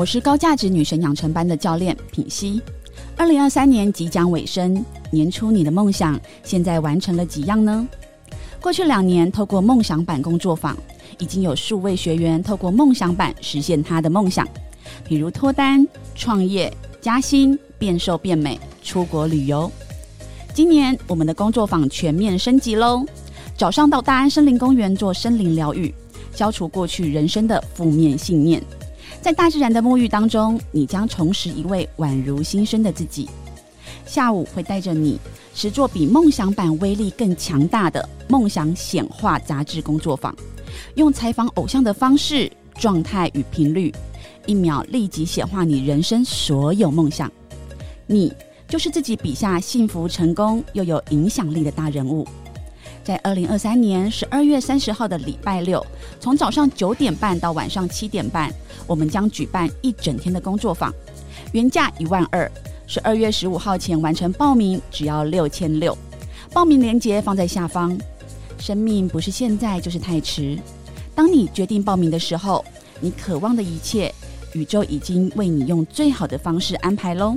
我是高价值女神养成班的教练品溪。二零二三年即将尾声，年初你的梦想现在完成了几样呢？过去两年，透过梦想版工作坊，已经有数位学员透过梦想版实现他的梦想，比如脱单、创业、加薪、变瘦变美、出国旅游。今年我们的工作坊全面升级喽！早上到大安森林公园做森林疗愈，消除过去人生的负面信念。在大自然的沐浴当中，你将重拾一位宛如新生的自己。下午会带着你实作比梦想版威力更强大的梦想显化杂志工作坊，用采访偶像的方式、状态与频率，一秒立即显化你人生所有梦想。你就是自己笔下幸福、成功又有影响力的大人物。在二零二三年十二月三十号的礼拜六，从早上九点半到晚上七点半，我们将举办一整天的工作坊，原价一万二，十二月十五号前完成报名只要六千六，报名链接放在下方。生命不是现在就是太迟，当你决定报名的时候，你渴望的一切，宇宙已经为你用最好的方式安排喽。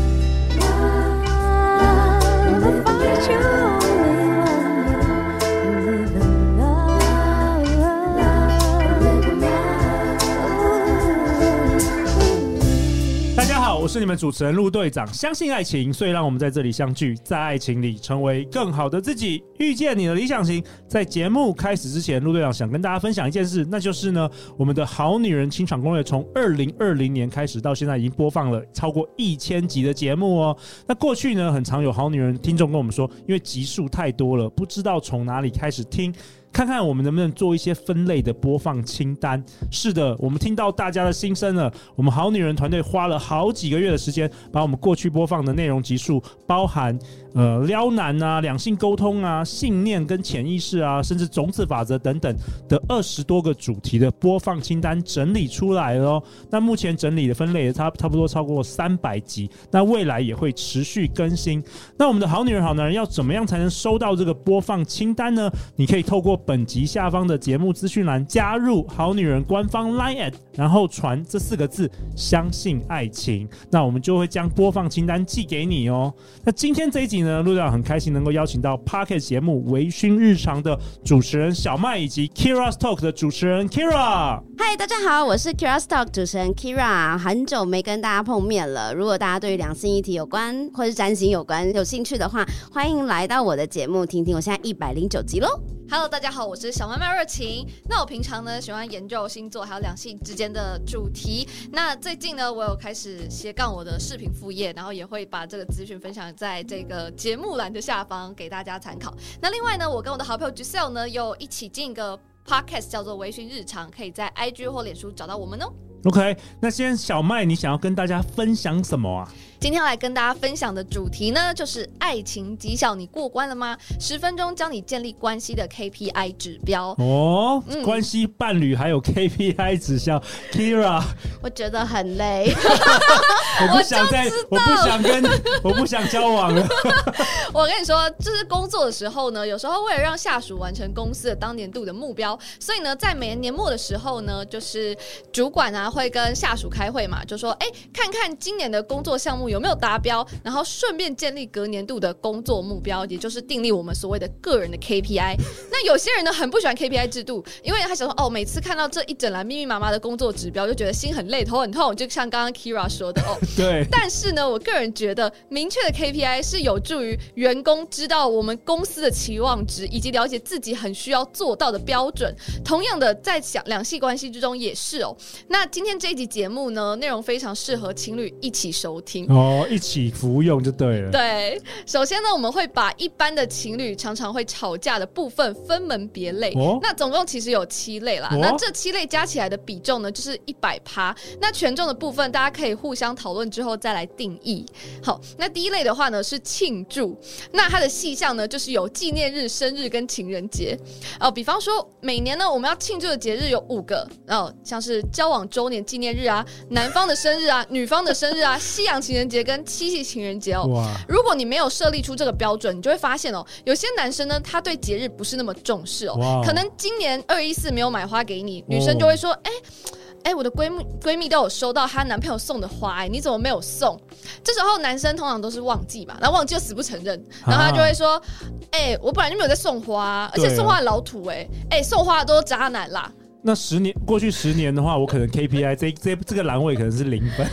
是你们主持人陆队长，相信爱情，所以让我们在这里相聚，在爱情里成为更好的自己，遇见你的理想型。在节目开始之前，陆队长想跟大家分享一件事，那就是呢，我们的好女人清场攻略从二零二零年开始到现在，已经播放了超过一千集的节目哦。那过去呢，很常有好女人听众跟我们说，因为集数太多了，不知道从哪里开始听。看看我们能不能做一些分类的播放清单。是的，我们听到大家的心声了。我们好女人团队花了好几个月的时间，把我们过去播放的内容集数，包含呃撩男啊、两性沟通啊、信念跟潜意识啊，甚至种子法则等等的二十多个主题的播放清单整理出来了。那目前整理的分类也差差不多超过三百集，那未来也会持续更新。那我们的好女人、好男人要怎么样才能收到这个播放清单呢？你可以透过本集下方的节目资讯栏加入好女人官方 Line，然后传这四个字“相信爱情”，那我们就会将播放清单寄给你哦。那今天这一集呢，陆队长很开心能够邀请到 Pocket 节目《微醺日常》的主持人小麦以及 Kira's Talk 的主持人 Kira。嗨，大家好，我是 Kira's Talk 主持人 Kira，很久没跟大家碰面了。如果大家对于两性议题有关或是占星有关有兴趣的话，欢迎来到我的节目听听。我现在一百零九集喽。Hello，大家好，我是小麦麦热情。那我平常呢喜欢研究星座还有两性之间的主题。那最近呢，我有开始斜杠我的视频副业，然后也会把这个资讯分享在这个节目栏的下方给大家参考。那另外呢，我跟我的好朋友 Giselle 呢又一起进一个 Podcast 叫做《微醺日常》，可以在 IG 或脸书找到我们哦。OK，那先小麦，你想要跟大家分享什么啊？今天要来跟大家分享的主题呢，就是爱情绩效，你过关了吗？十分钟教你建立关系的 KPI 指标哦，嗯、关系伴侣还有 KPI 指标，Keira，我觉得很累，我不想再，我，我不想跟，我不想交往了。我跟你说，就是工作的时候呢，有时候为了让下属完成公司的当年度的目标，所以呢，在每年年末的时候呢，就是主管啊会跟下属开会嘛，就说，哎，看看今年的工作项目。有没有达标？然后顺便建立隔年度的工作目标，也就是订立我们所谓的个人的 KPI。那有些人呢，很不喜欢 KPI 制度，因为他想说，哦，每次看到这一整栏密密麻麻的工作指标，就觉得心很累，头很痛。就像刚刚 Keira 说的，哦，对。但是呢，我个人觉得，明确的 KPI 是有助于员工知道我们公司的期望值，以及了解自己很需要做到的标准。同样的，在想两性关系之中也是哦。那今天这一集节目呢，内容非常适合情侣一起收听。哦，一起服用就对了。对，首先呢，我们会把一般的情侣常常会吵架的部分分门别类。哦，那总共其实有七类啦。哦，那这七类加起来的比重呢，就是一百趴。那权重的部分，大家可以互相讨论之后再来定义。好，那第一类的话呢是庆祝，那它的细项呢就是有纪念日、生日跟情人节。哦，比方说每年呢我们要庆祝的节日有五个，哦，像是交往周年纪念日啊，男方的生日啊，女方的生日啊，西洋情人节跟七夕情人节哦。如果你没有设立出这个标准，你就会发现哦，有些男生呢，他对节日不是那么重视哦。可能今年二一四没有买花给你，女生就会说：“哎、哦。”哎、欸，我的闺蜜闺蜜都有收到她男朋友送的花，哎，你怎么没有送？这时候男生通常都是忘记嘛，然后忘记就死不承认，然后他就会说：“哎、欸，我本来就没有在送花，而且送花的老土、欸，哎，哎，送花的都是渣男啦。”那十年过去十年的话，我可能 KPI 这这这个栏位可能是零分，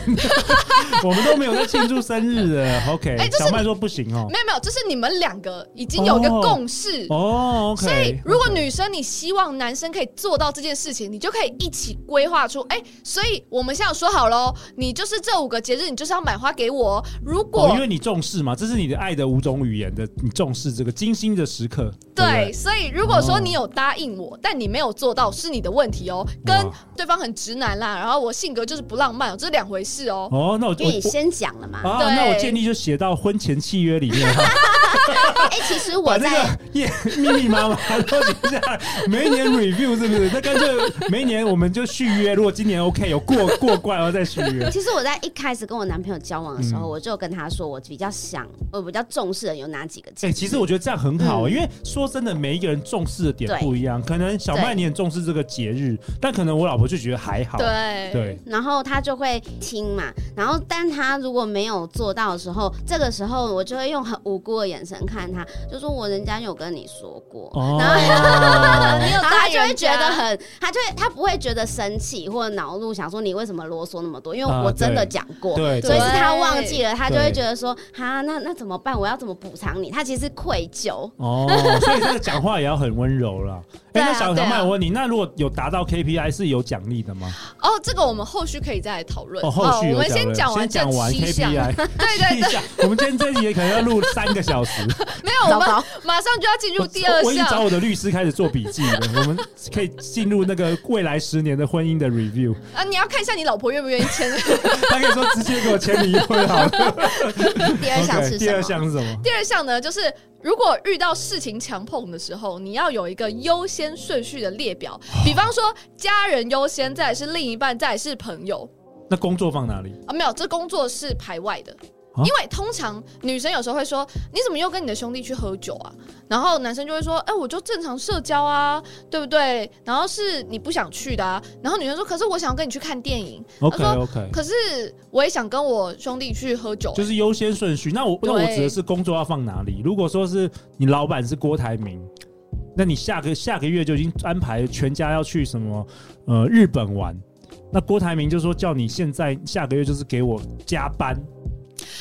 我们都没有在庆祝生日的。OK，、欸、小麦说不行哦，没有没有，这是你们两个已经有一个共识哦。哦 OK，所以如果女生你希望男生可以做到这件事情，你就可以一起规划出，哎、欸，所以我们现在说好喽，你就是这五个节日，你就是要买花给我。如果、哦、因为你重视嘛，这是你的爱的五种语言的，你重视这个精心的时刻。对，所以如果说你有答应我，哦、但你没有做到，是你的问题哦。跟对方很直男啦，然后我性格就是不浪漫，这是两回事哦。哦，那我因为你先讲了嘛。啊，那我建议就写到婚前契约里面哈。哎、欸，其实我在耶密密麻麻都写下来，每一年 review 是不是？那干脆每一年我们就续约，如果今年 OK 有过过关，然后再续约。其实我在一开始跟我男朋友交往的时候，嗯、我就跟他说，我比较想，我比较重视的有哪几个节。哎、欸，其实我觉得这样很好，嗯、因为说真的，每一个人重视的点不一样。可能小麦你很重视这个节日，但可能我老婆就觉得还好。对对。然后他就会听嘛，然后但他如果没有做到的时候，这个时候我就会用很无辜的眼神看他，就说我人家有跟你说过，哦、然后 他就会觉得很，他就会他不会觉得生气或者恼怒，想说你为什么啰嗦那么多？因为我真的讲过，对，所以是他忘记了，他就会觉得说，哈，那那怎么办？我要怎么补偿你？他其实愧疚。哦，所以这个讲话也要很温柔了。哎、欸，那小小麦，我问你，那如果有达到 KPI 是有奖励的吗？哦，这个我们后续可以再来讨论。哦，后续、哦、我们先讲完这七项。对对对，我们今天这集也可能要录三个小时。没有，我们马上就要进入第二项。我已经找我的律师开始做笔记了。我们可以进入那个未来十年的婚姻的 review。啊，你要看一下你老婆愿不愿意签。他可以说直接给我签离婚好了。第二项是什么？第二项是什么？第二项呢，就是。如果遇到事情强碰的时候，你要有一个优先顺序的列表，比方说家人优先，再是另一半，再是朋友。那工作放哪里？啊，没有，这工作是排外的。因为通常女生有时候会说：“你怎么又跟你的兄弟去喝酒啊？”然后男生就会说：“哎，我就正常社交啊，对不对？”然后是你不想去的啊。然后女生说：“可是我想要跟你去看电影。” OK OK。可是我也想跟我兄弟去喝酒。就是优先顺序。那我那我指的是工作要放哪里？如果说是你老板是郭台铭，那你下个下个月就已经安排全家要去什么呃日本玩，那郭台铭就说叫你现在下个月就是给我加班。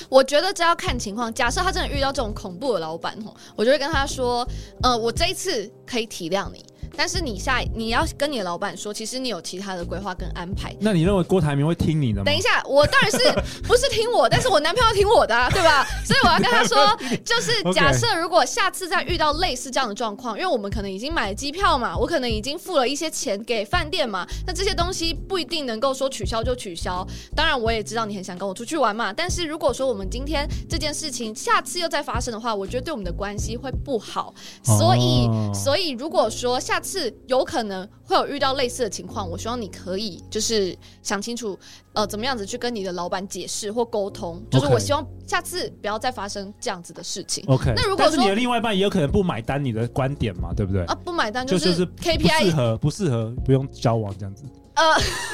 我觉得这要看情况。假设他真的遇到这种恐怖的老板吼，我就会跟他说：“呃，我这一次可以体谅你。”但是你下你要跟你的老板说，其实你有其他的规划跟安排。那你认为郭台铭会听你的吗？等一下，我当然是不是听我，但是我男朋友要听我的啊，对吧？所以我要跟他说，就是假设如果下次再遇到类似这样的状况，因为我们可能已经买了机票嘛，我可能已经付了一些钱给饭店嘛，那这些东西不一定能够说取消就取消。当然，我也知道你很想跟我出去玩嘛，但是如果说我们今天这件事情下次又再发生的话，我觉得对我们的关系会不好。所以，哦、所以如果说下次。是有可能会有遇到类似的情况，我希望你可以就是想清楚，呃，怎么样子去跟你的老板解释或沟通，就是我希望下次不要再发生这样子的事情。OK，那如果是你的另外一半也有可能不买单你的观点嘛，对不对？啊，不买单就是 KPI 不适合，不适合，不用交往这样子。呃，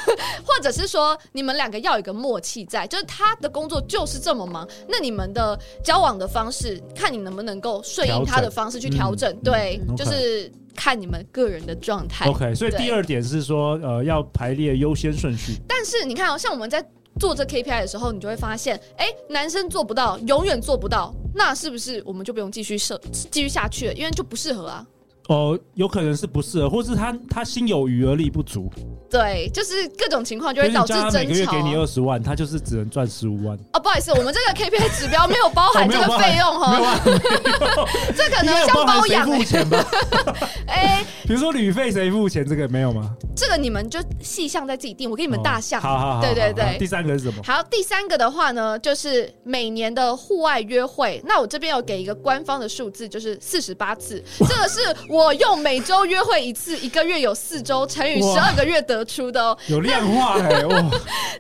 或者是说你们两个要有一个默契在，就是他的工作就是这么忙，那你们的交往的方式，看你能不能够顺应他的方式去调整。嗯、对，嗯、就是。看你们个人的状态。OK，所以第二点是说，呃，要排列优先顺序。但是你看哦，像我们在做这 KPI 的时候，你就会发现，哎，男生做不到，永远做不到，那是不是我们就不用继续设继续下去了？因为就不适合啊。哦，有可能是不适合，或是他他心有余而力不足。对，就是各种情况就会导致争吵。每个月给你二十万，他就是只能赚十五万。哦，不好意思，我们这个 KPI 指标没有包含这个费用哈，这可能像包养付钱吧？哎，比如说旅费谁付钱？这个没有吗？这个你们就细项在自己定，我给你们大项。好好好，对对对。第三个是什么？好，第三个的话呢，就是每年的户外约会。那我这边有给一个官方的数字，就是四十八次。这个是我用每周约会一次，一个月有四周乘以十二个月得出的哦。有量化哎，哇！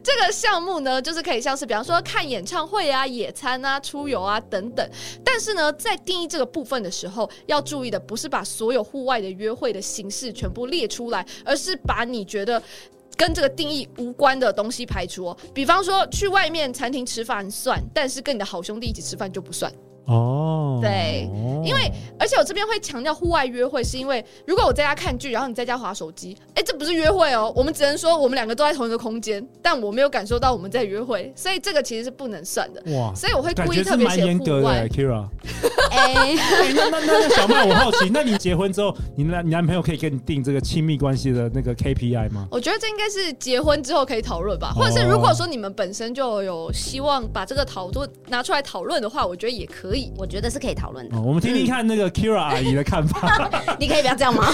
这个项目呢，就是可以像是比方说看演唱会啊、野餐啊、出游啊等等。但是呢，在定义这个部分的时候，要注意的不是把所有户外的约会的形式全部列出来，而是把你觉得跟这个定义无关的东西排除哦。比方说，去外面餐厅吃饭算，但是跟你的好兄弟一起吃饭就不算。哦，对，因为而且我这边会强调户外约会，是因为如果我在家看剧，然后你在家划手机，哎，这不是约会哦，我们只能说我们两个都在同一个空间，但我没有感受到我们在约会，所以这个其实是不能算的。哇，所以我会故意特别写户外。Kira，哎，那那那那小麦，我好奇，那你结婚之后，你男你男朋友可以跟你定这个亲密关系的那个 KPI 吗？我觉得这应该是结婚之后可以讨论吧，或者是如果说你们本身就有希望把这个讨论拿出来讨论的话，我觉得也可以。我觉得是可以讨论的。我们听听看那个 Kira 阿姨的看法。你可以不要这样吗？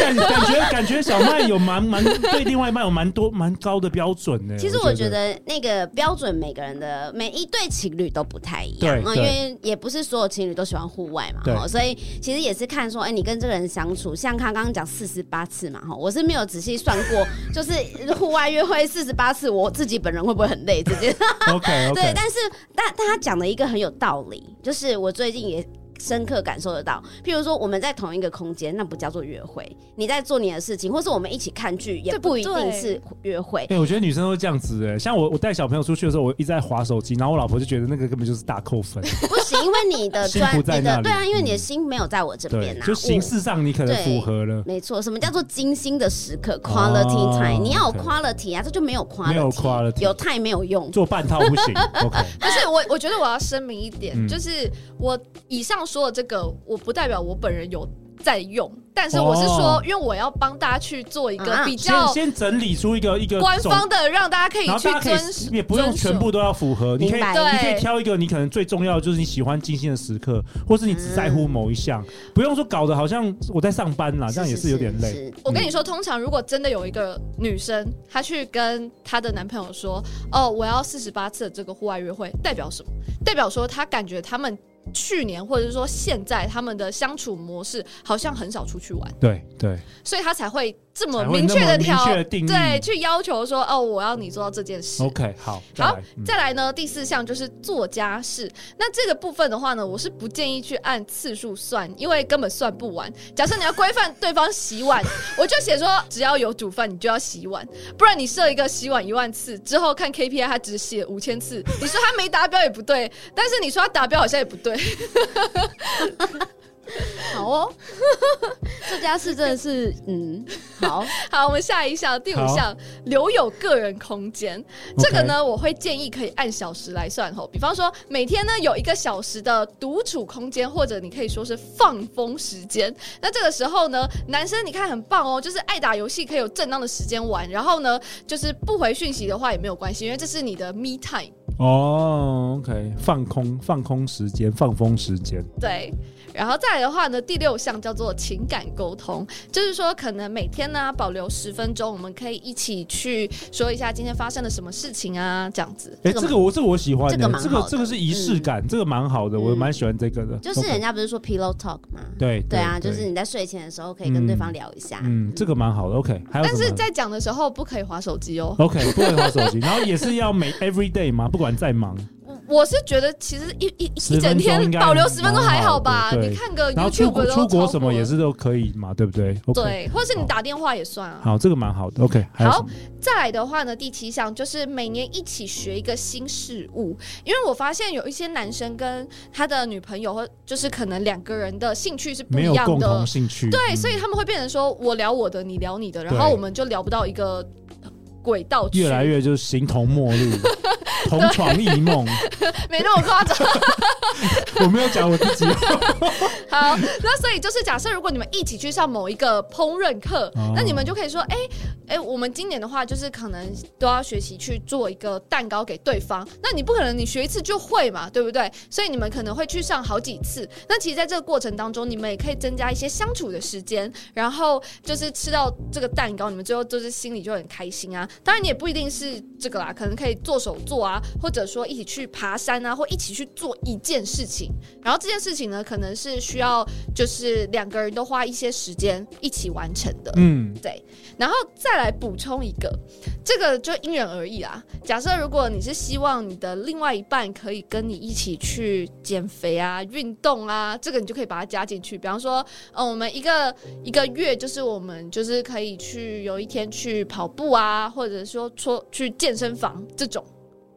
感感觉感觉小麦有蛮蛮对另外一半有蛮多蛮高的标准呢。其实我觉得那个标准每个人的每一对情侣都不太一样，因为也不是所有情侣都喜欢户外嘛，所以其实也是看说，哎，你跟这个人相处，像他刚刚讲四十八次嘛，哈，我是没有仔细算过，就是户外约会四十八次，我自己本人会不会很累？这件 OK，对，但是但但他讲的一个很有道理。就是我最近也深刻感受得到，譬如说我们在同一个空间，那不叫做约会。你在做你的事情，或是我们一起看剧，也不一定是约会。对，我觉得女生都这样子哎，像我我带小朋友出去的时候，我一直在划手机，然后我老婆就觉得那个根本就是大扣分。不 行，因为你的专心不在那里，对啊，因为你的心没有在我这边啊。就形式上你可能符合了，没错。什么叫做精心的时刻？Quality time，你要有 quality 啊，这就没有 quality，没有 quality，有 time 没有用，做半套不行。OK，不是我，我觉得我要声明一点，就是我以上说的这个。我不代表我本人有在用，但是我是说，因为我要帮大家去做一个比较，先整理出一个一个官方的，让大家可以去遵守，也不用全部都要符合。你可以，你可以挑一个你可能最重要的，就是你喜欢精心的时刻，或是你只在乎某一项，不用说搞得好像我在上班啦，这样也是有点累。我跟你说，通常如果真的有一个女生，她去跟她的男朋友说：“哦，我要四十八次的这个户外约会”，代表什么？代表说她感觉他们。去年或者是说现在他们的相处模式好像很少出去玩，对对，所以他才会这么明确的条对去要求说哦，我要你做到这件事。OK，好，好，再来呢，第四项就是做家事。那这个部分的话呢，我是不建议去按次数算，因为根本算不完。假设你要规范对方洗碗，我就写说只要有煮饭，你就要洗碗，不然你设一个洗碗一万次之后看 KPI，他只写五千次，你说他没达标也不对，但是你说他达标好像也不对。好哦，这家是真的是嗯，好 好，我们下一项第五项留有个人空间。这个呢，我会建议可以按小时来算吼，比方说每天呢有一个小时的独处空间，或者你可以说是放风时间。那这个时候呢，男生你看很棒哦，就是爱打游戏可以有正当的时间玩，然后呢，就是不回讯息的话也没有关系，因为这是你的 me time。哦，OK，放空放空时间，放风时间。对，然后再来的话呢，第六项叫做情感沟通，就是说可能每天呢保留十分钟，我们可以一起去说一下今天发生了什么事情啊，这样子。哎，这个我这个我喜欢，这个这个这个是仪式感，这个蛮好的，我蛮喜欢这个的。就是人家不是说 pillow talk 吗？对对啊，就是你在睡前的时候可以跟对方聊一下。嗯，这个蛮好的。OK，还有。但是在讲的时候不可以划手机哦。OK，不可以划手机，然后也是要每 every day 吗？不管再忙，我是觉得其实一一一整天保留十分钟还好吧？你看个 YouTube 出国什么也是都可以嘛，对不对？对，或者是你打电话也算啊。好，这个蛮好的。OK，好，再来的话呢，第七项就是每年一起学一个新事物，因为我发现有一些男生跟他的女朋友或就是可能两个人的兴趣是不一样的，共同兴趣，对，所以他们会变成说我聊我的，你聊你的，然后我们就聊不到一个。轨道越来越就是形同陌路，同床异梦，没那么夸张。我没有讲我自己。好，那所以就是假设如果你们一起去上某一个烹饪课，哦、那你们就可以说，哎、欸，哎，我们今年的话，就是可能都要学习去做一个蛋糕给对方。那你不可能你学一次就会嘛，对不对？所以你们可能会去上好几次。那其实，在这个过程当中，你们也可以增加一些相处的时间，然后就是吃到这个蛋糕，你们最后就是心里就很开心啊。当然，你也不一定是这个啦，可能可以做手做啊，或者说一起去爬山啊，或一起去做一件事情。然后这件事情呢，可能是需要就是两个人都花一些时间一起完成的。嗯，对。然后再来补充一个，这个就因人而异啦。假设如果你是希望你的另外一半可以跟你一起去减肥啊、运动啊，这个你就可以把它加进去。比方说，呃，我们一个一个月就是我们就是可以去有一天去跑步啊，或者说出去健身房这种。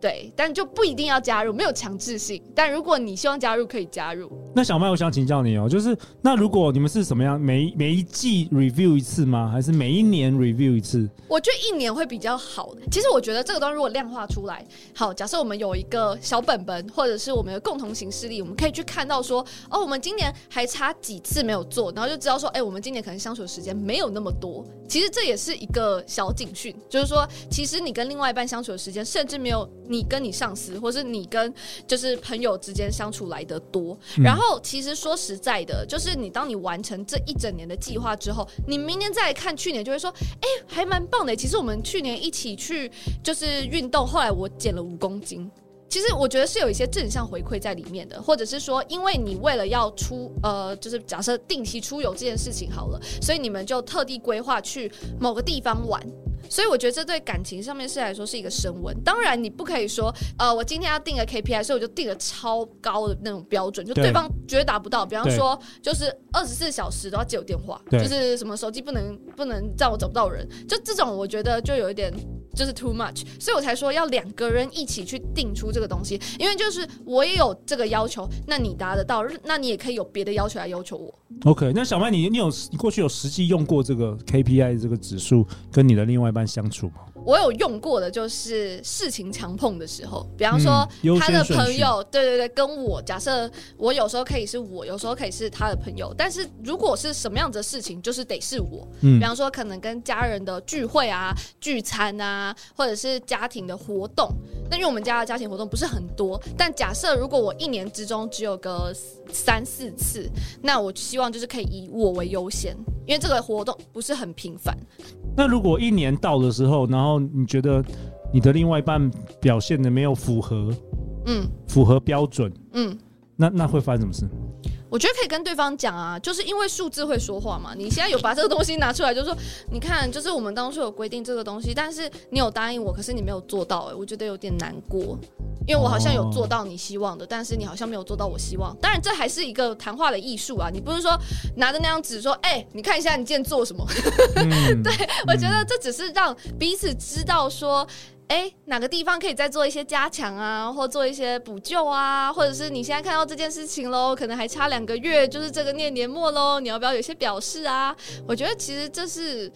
对，但就不一定要加入，没有强制性。但如果你希望加入，可以加入。那小麦，我想请教你哦，就是那如果你们是什么样，每每一季 review 一次吗？还是每一年 review 一次？我觉得一年会比较好。其实我觉得这个东西如果量化出来，好，假设我们有一个小本本，或者是我们的共同行事历，我们可以去看到说，哦，我们今年还差几次没有做，然后就知道说，哎，我们今年可能相处的时间没有那么多。其实这也是一个小警讯，就是说，其实你跟另外一半相处的时间，甚至没有。你跟你上司，或是你跟就是朋友之间相处来的多，嗯、然后其实说实在的，就是你当你完成这一整年的计划之后，你明年再来看去年，就会说，哎、欸，还蛮棒的。其实我们去年一起去就是运动，后来我减了五公斤。其实我觉得是有一些正向回馈在里面的，或者是说，因为你为了要出呃，就是假设定期出游这件事情好了，所以你们就特地规划去某个地方玩。所以我觉得这对感情上面是来说是一个升温。当然，你不可以说，呃，我今天要定个 KPI，所以我就定了超高的那种标准，就对方绝对达不到。比方说，就是二十四小时都要接我电话，就是什么手机不能不能让我找不到人，就这种我觉得就有一点就是 too much。所以我才说要两个人一起去定出这个东西，因为就是我也有这个要求，那你达得到，那你也可以有别的要求来要求我。OK，那小曼，你你有你过去有实际用过这个 KPI 这个指数跟你的另外一半相处吗？我有用过的，就是事情强碰的时候，比方说他的朋友，对对对，跟我假设我有时候可以是我，有时候可以是他的朋友，但是如果是什么样子的事情，就是得是我。嗯，比方说可能跟家人的聚会啊、聚餐啊，或者是家庭的活动。那因为我们家的家庭活动不是很多，但假设如果我一年之中只有个三四次，那我希望就是可以以我为优先，因为这个活动不是很频繁。那如果一年到的时候，然后你觉得你的另外一半表现的没有符合，嗯，符合标准，嗯，那那会发生什么事？我觉得可以跟对方讲啊，就是因为数字会说话嘛。你现在有把这个东西拿出来，就是说，你看，就是我们当初有规定这个东西，但是你有答应我，可是你没有做到，欸，哎，我觉得有点难过，因为我好像有做到你希望的，但是你好像没有做到我希望。当然，这还是一个谈话的艺术啊，你不是说拿着那张纸说，哎，你看一下你今天做什么？对，我觉得这只是让彼此知道说。哎，哪个地方可以再做一些加强啊，或做一些补救啊，或者是你现在看到这件事情喽，可能还差两个月，就是这个年年末喽，你要不要有些表示啊？我觉得其实这是。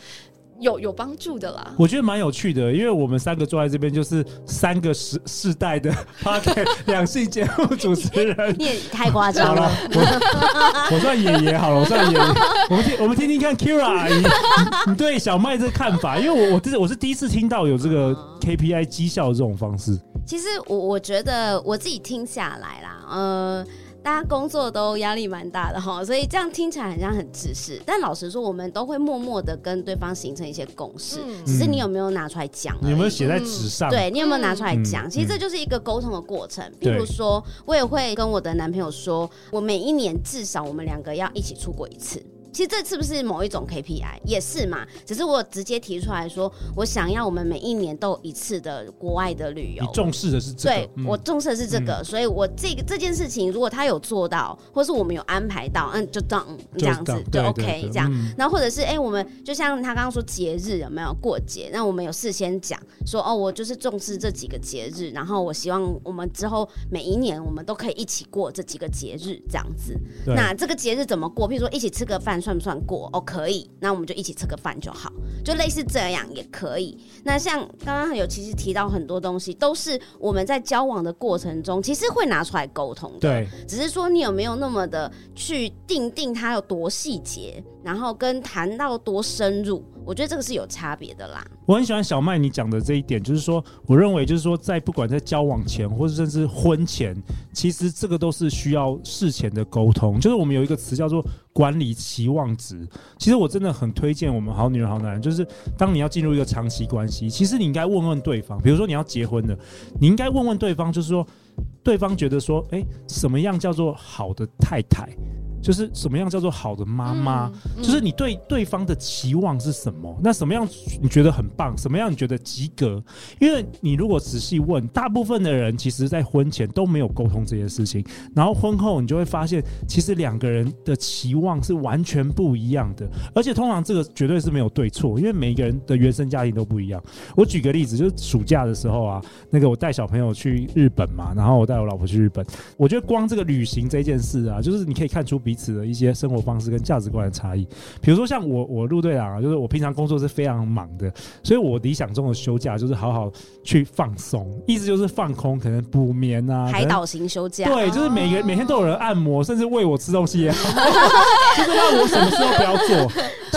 有有帮助的啦，我觉得蛮有趣的，因为我们三个坐在这边就是三个世世代的 Podcast 两性节目主持人，你也太夸张了。我，我算爷爷好了，我算爷爷。我们听我们听听看 Kyria 阿姨，你对小麦这个看法？因为我我这是我是第一次听到有这个 KPI 绩效的这种方式。其实我我觉得我自己听下来啦，呃。大家工作都压力蛮大的哈，所以这样听起来好像很自私。但老实说，我们都会默默的跟对方形成一些共识，嗯、只是你有没有拿出来讲？你有没有写在纸上？对，你有没有拿出来讲？嗯、其实这就是一个沟通的过程。比如说，我也会跟我的男朋友说，我每一年至少我们两个要一起出国一次。其实这是不是某一种 KPI 也是嘛？只是我直接提出来说，我想要我们每一年都有一次的国外的旅游。你重视的是这个？对，我重视的是这个，嗯、所以我这个这件事情，如果他有做到，或是我们有安排到，嗯，就当这样子就 OK 这样。然后或者是哎、欸，我们就像他刚刚说节日有没有过节？那我们有事先讲说哦，我就是重视这几个节日，然后我希望我们之后每一年我们都可以一起过这几个节日这样子。那这个节日怎么过？譬如说一起吃个饭。算不算过？哦，可以，那我们就一起吃个饭就好，就类似这样也可以。那像刚刚有其实提到很多东西，都是我们在交往的过程中，其实会拿出来沟通的。对，只是说你有没有那么的去定定它有多细节，然后跟谈到多深入。我觉得这个是有差别的啦。我很喜欢小麦你讲的这一点，就是说，我认为就是说，在不管在交往前，或者甚至婚前，其实这个都是需要事前的沟通。就是我们有一个词叫做管理期望值。其实我真的很推荐我们好女人好男人，就是当你要进入一个长期关系，其实你应该问问对方，比如说你要结婚了，你应该问问对方，就是说，对方觉得说，哎，什么样叫做好的太太？就是什么样叫做好的妈妈？就是你对对方的期望是什么？那什么样你觉得很棒？什么样你觉得及格？因为你如果仔细问，大部分的人其实在婚前都没有沟通这件事情，然后婚后你就会发现，其实两个人的期望是完全不一样的。而且通常这个绝对是没有对错，因为每一个人的原生家庭都不一样。我举个例子，就是暑假的时候啊，那个我带小朋友去日本嘛，然后我带我老婆去日本，我觉得光这个旅行这件事啊，就是你可以看出比。彼此的一些生活方式跟价值观的差异，比如说像我，我陆队长啊，就是我平常工作是非常忙的，所以我理想中的休假就是好好去放松，意思就是放空，可能补眠啊，海岛型休假，对，就是每个每天都有人按摩，甚至喂我吃东西也好，就是让我什么事都不要做。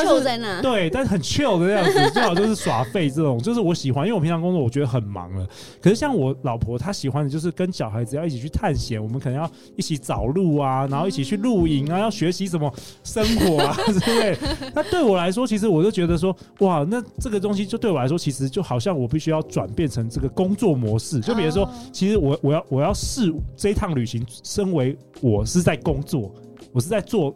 就在那，对，但是很 chill 的样子，最好就是耍废这种，就是我喜欢，因为我平常工作我觉得很忙了。可是像我老婆，她喜欢的就是跟小孩子要一起去探险，我们可能要一起找路啊，然后一起去露营啊，要学习什么生活啊 之类。那对我来说，其实我就觉得说，哇，那这个东西就对我来说，其实就好像我必须要转变成这个工作模式。就比如说，其实我我要我要视这一趟旅行，身为我是在工作，我是在做。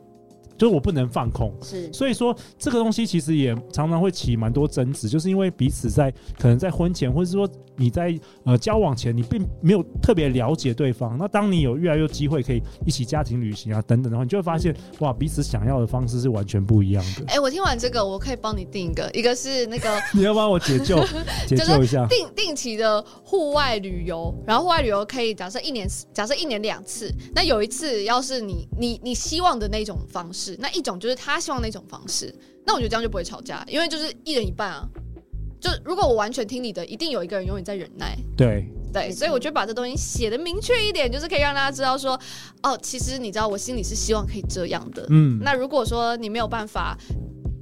就是我不能放空，是，所以说这个东西其实也常常会起蛮多争执，就是因为彼此在可能在婚前，或者是说你在呃交往前，你并没有特别了解对方。那当你有越来越机会可以一起家庭旅行啊等等的话，你就会发现哇，彼此想要的方式是完全不一样的。哎、欸，我听完这个，我可以帮你定一个，一个是那个 你要帮我解救 解救一下，定定期的户外旅游，然后户外旅游可以假设一年，假设一年两次，那有一次要是你你你希望的那种方式。那一种就是他希望那种方式，那我觉得这样就不会吵架，因为就是一人一半啊。就如果我完全听你的，一定有一个人永远在忍耐。对对，所以我觉得把这东西写的明确一点，就是可以让大家知道说，哦，其实你知道我心里是希望可以这样的。嗯，那如果说你没有办法，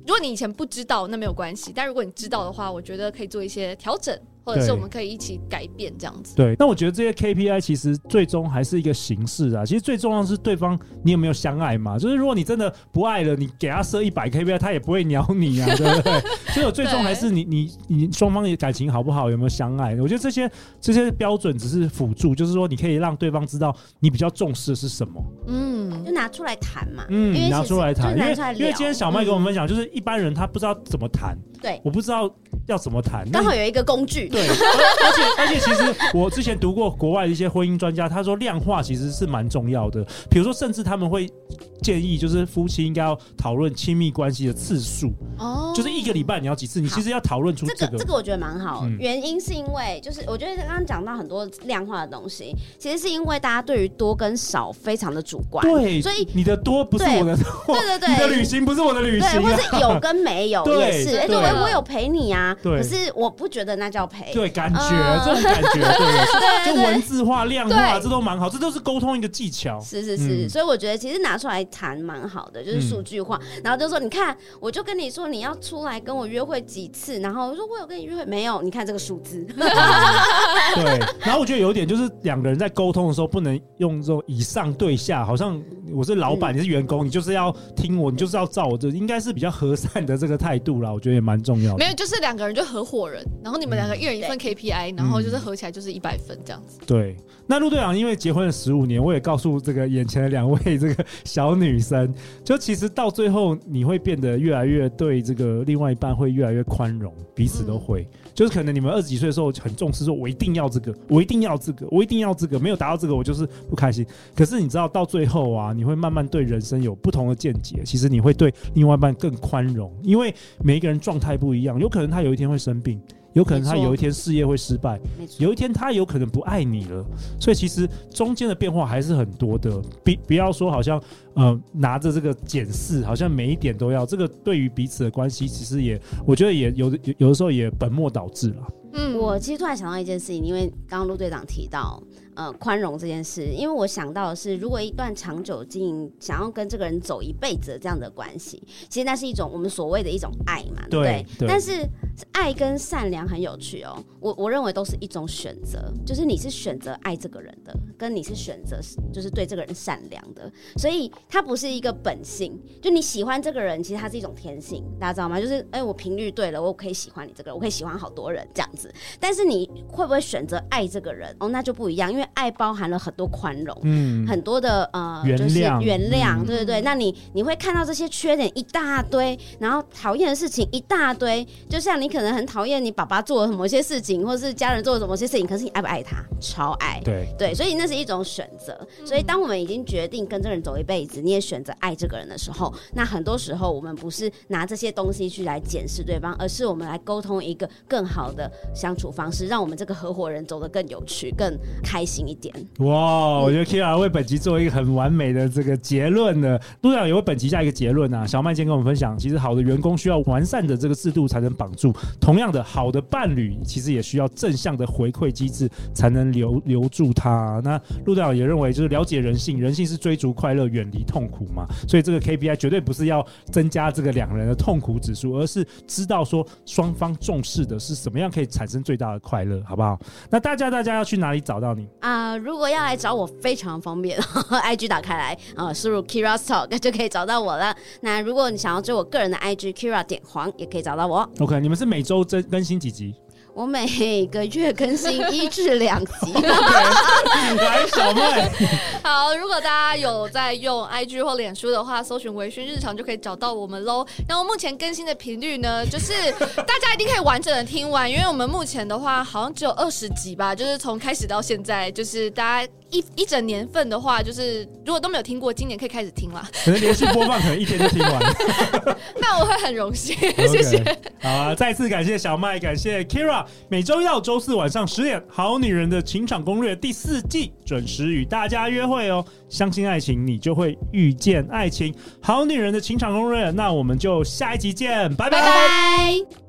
如果你以前不知道，那没有关系。但如果你知道的话，我觉得可以做一些调整。或者是我们可以一起改变这样子。对，那我觉得这些 KPI 其实最终还是一个形式啊。其实最重要的是对方你有没有相爱嘛？就是如果你真的不爱了，你给他设一百 KPI，他也不会鸟你啊，对不对？所以我最终还是你你你双方的感情好不好，有没有相爱？我觉得这些这些标准只是辅助，就是说你可以让对方知道你比较重视的是什么。嗯，就拿出来谈嘛。嗯，拿出来谈，因为因为今天小麦跟我们分享，嗯、就是一般人他不知道怎么谈。对，我不知道要怎么谈。刚好有一个工具。对。而且而且，其实我之前读过国外的一些婚姻专家，他说量化其实是蛮重要的。比如说，甚至他们会建议，就是夫妻应该要讨论亲密关系的次数。哦，就是一个礼拜你要几次？你其实要讨论出这个。这个我觉得蛮好。原因是因为，就是我觉得刚刚讲到很多量化的东西，其实是因为大家对于多跟少非常的主观。对，所以你的多不是我的多。对 对对，你的旅行不是我的旅行。对，或是 有跟没有也是。哎，对，我有陪你啊。对。可是我不觉得那叫陪。对，感觉。这种感觉，对，就文字化、量化，这都蛮好，这都是沟通一个技巧。是是是，所以我觉得其实拿出来谈蛮好的，就是数据化，然后就说，你看，我就跟你说你要出来跟我约会几次，然后我说我有跟你约会没有？你看这个数字。对，然后我觉得有一点就是两个人在沟通的时候不能用这种以上对下，好像我是老板，你是员工，你就是要听我，你就是要照我这，应该是比较和善的这个态度啦。我觉得也蛮重要的。没有，就是两个人就合伙人，然后你们两个一人一份 KPI。然后就是合起来就是一百分这样子。对，那陆队长因为结婚了十五年，我也告诉这个眼前的两位这个小女生，就其实到最后你会变得越来越对这个另外一半会越来越宽容，彼此都会。嗯、就是可能你们二十几岁的时候很重视，说我一定要这个，我一定要这个，我一定要这个，没有达到这个我就是不开心。可是你知道到最后啊，你会慢慢对人生有不同的见解。其实你会对另外一半更宽容，因为每一个人状态不一样，有可能他有一天会生病。有可能他有一天事业会失败，有一天他有可能不爱你了。所以其实中间的变化还是很多的。不不要说好像呃拿着这个检视，好像每一点都要。这个对于彼此的关系，其实也我觉得也有的有有的时候也本末倒置了。嗯，我其实突然想到一件事情，因为刚刚陆队长提到。呃，宽容这件事，因为我想到的是，如果一段长久经营，想要跟这个人走一辈子的这样的关系，其实那是一种我们所谓的一种爱嘛，对不对？对。但是爱跟善良很有趣哦，我我认为都是一种选择，就是你是选择爱这个人的，跟你是选择就是对这个人善良的，所以它不是一个本性。就你喜欢这个人，其实它是一种天性，大家知道吗？就是哎，我频率对了，我可以喜欢你这个人，我可以喜欢好多人这样子。但是你会不会选择爱这个人？哦，那就不一样，因为。爱包含了很多宽容，嗯，很多的呃，原谅，就是原谅，对对对。那你你会看到这些缺点一大堆，然后讨厌的事情一大堆，就像你可能很讨厌你爸爸做了某些事情，或是家人做了某些事情，可是你爱不爱他？超爱，对对。所以那是一种选择。所以当我们已经决定跟这个人走一辈子，你也选择爱这个人的时候，那很多时候我们不是拿这些东西去来检视对方，而是我们来沟通一个更好的相处方式，让我们这个合伙人走得更有趣、更开心。一点哇，我觉得 Kira 为本集做一个很完美的这个结论呢。陆队长也为本集下一个结论啊。小麦今天跟我们分享，其实好的员工需要完善的这个制度才能绑住。同样的，好的伴侣其实也需要正向的回馈机制才能留留住他。那陆队长也认为，就是了解人性，人性是追逐快乐，远离痛苦嘛。所以这个 KPI 绝对不是要增加这个两人的痛苦指数，而是知道说双方重视的是什么样可以产生最大的快乐，好不好？那大家大家要去哪里找到你？啊、如果要来找我，非常方便，IG 打开来啊，输、入 Kira Talk 就可以找到我了。那如果你想要追我个人的 IG Kira 点黄，也可以找到我。OK，你们是每周更更新几集？我每个月更新一至两集。来，小麦。好，如果大家有在用 IG 或脸书的话，搜寻“微醺日常”就可以找到我们喽。那我目前更新的频率呢，就是大家一定可以完整的听完，因为我们目前的话好像只有二十集吧，就是从开始到现在，就是大家。一一整年份的话，就是如果都没有听过，今年可以开始听了。可能连续播放，可能一天就听完。那我会很荣幸. 谢谢。好啊，再次感谢小麦，感谢 Keira。每周一到周四晚上十点，《好女人的情场攻略》第四季准时与大家约会哦。相信爱情，你就会遇见爱情。《好女人的情场攻略》，那我们就下一集见，拜拜。